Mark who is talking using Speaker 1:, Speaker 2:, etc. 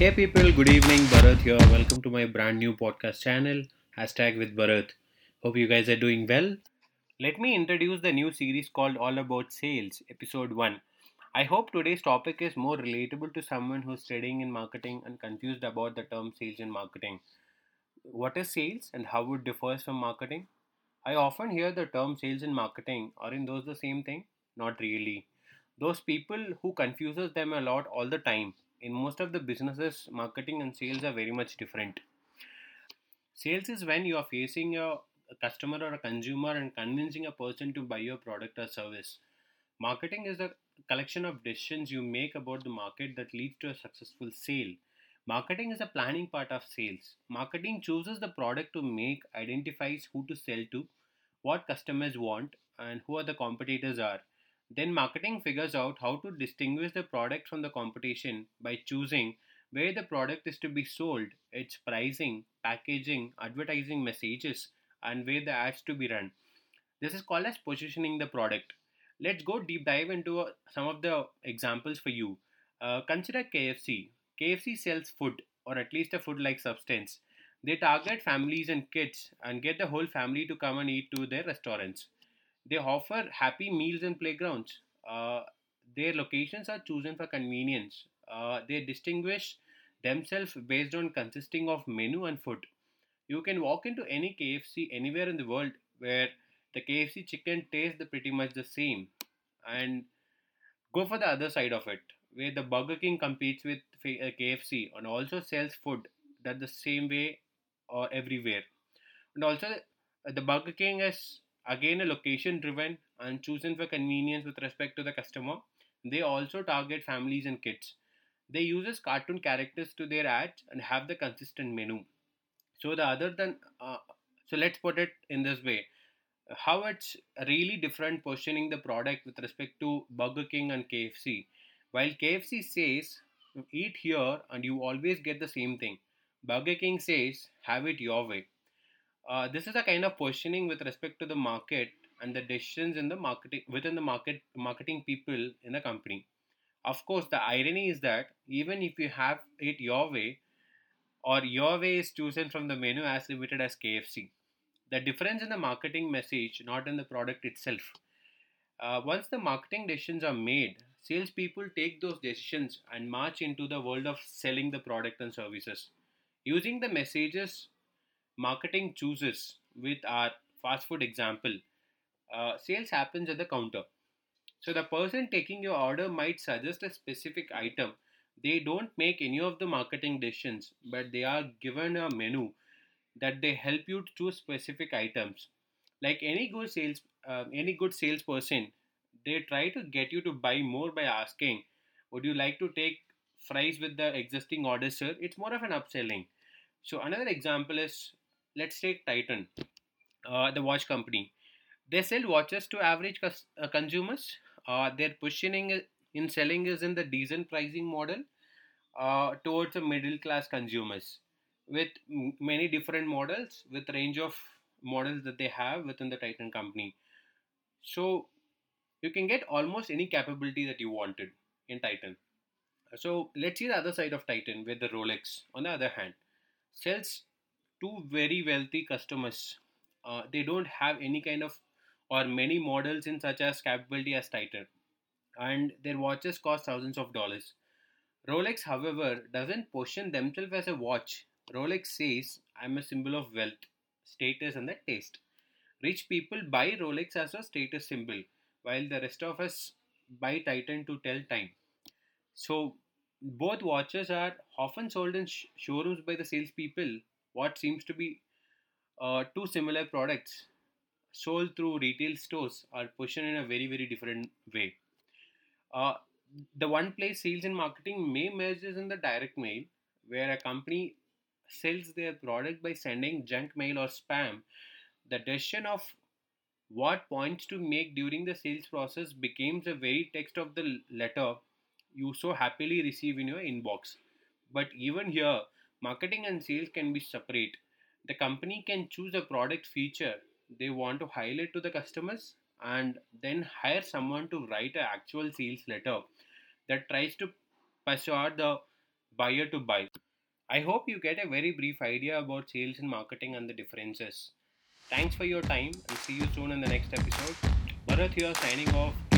Speaker 1: Hey people, good evening. Bharat here. Welcome to my brand new podcast channel. Hashtag with Bharat. Hope you guys are doing well. Let me introduce the new series called All About Sales, Episode 1. I hope today's topic is more relatable to someone who's studying in marketing and confused about the term sales and marketing. What is sales and how it differs from marketing? I often hear the term sales and marketing. Are in those the same thing? Not really. Those people who confuses them a lot all the time. In most of the businesses, marketing and sales are very much different. Sales is when you are facing a, a customer or a consumer and convincing a person to buy your product or service. Marketing is a collection of decisions you make about the market that leads to a successful sale. Marketing is a planning part of sales. Marketing chooses the product to make, identifies who to sell to, what customers want, and who are the competitors are. Then marketing figures out how to distinguish the product from the competition by choosing where the product is to be sold, its pricing, packaging, advertising messages, and where the ads to be run. This is called as positioning the product. Let's go deep dive into uh, some of the examples for you. Uh, consider KFC. KFC sells food, or at least a food like substance. They target families and kids and get the whole family to come and eat to their restaurants. They offer happy meals and playgrounds. Uh, their locations are chosen for convenience. Uh, they distinguish themselves based on consisting of menu and food. You can walk into any KFC anywhere in the world where the KFC chicken tastes pretty much the same, and go for the other side of it, where the Burger King competes with uh, KFC and also sells food that the same way or everywhere. And also, uh, the Burger King is again a location driven and chosen for convenience with respect to the customer. They also target families and kids. They uses cartoon characters to their ads and have the consistent menu. So the other than uh, so let's put it in this way how it's really different positioning the product with respect to Burger King and KFC. While KFC says eat here and you always get the same thing, Burger King says have it your way. Uh, this is a kind of positioning with respect to the market and the decisions in the marketing within the market marketing people in the company. Of course, the irony is that even if you have it your way, or your way is chosen from the menu as limited as KFC. The difference in the marketing message, not in the product itself. Uh, once the marketing decisions are made, salespeople take those decisions and march into the world of selling the product and services. Using the messages marketing chooses with our fast food example, uh, sales happens at the counter. So the person taking your order might suggest a specific item. They don't make any of the marketing decisions, but they are given a menu that they help you to choose specific items. Like any good sales, uh, any good salesperson, they try to get you to buy more by asking, "Would you like to take fries with the existing order, sir?" It's more of an upselling. So another example is, let's take Titan, uh, the watch company. They sell watches to average cus- uh, consumers. Uh, their positioning in selling is in the decent pricing model uh, towards the middle class consumers with m- many different models with range of models that they have within the titan company so you can get almost any capability that you wanted in titan so let's see the other side of titan with the rolex on the other hand sells to very wealthy customers uh, they don't have any kind of or many models in such as capability as titan and their watches cost thousands of dollars Rolex, however, doesn't position themselves as a watch. Rolex says, I'm a symbol of wealth, status, and the taste. Rich people buy Rolex as a status symbol, while the rest of us buy Titan to tell time. So, both watches are often sold in sh- showrooms by the salespeople. What seems to be uh, two similar products sold through retail stores are positioned in a very, very different way. Uh, the one place sales and marketing may merge is in the direct mail, where a company sells their product by sending junk mail or spam. The decision of what points to make during the sales process becomes the very text of the letter you so happily receive in your inbox. But even here, marketing and sales can be separate. The company can choose a product feature they want to highlight to the customers and then hire someone to write an actual sales letter that tries to persuade the buyer to buy. I hope you get a very brief idea about sales and marketing and the differences. Thanks for your time and see you soon in the next episode. Bharat here signing off.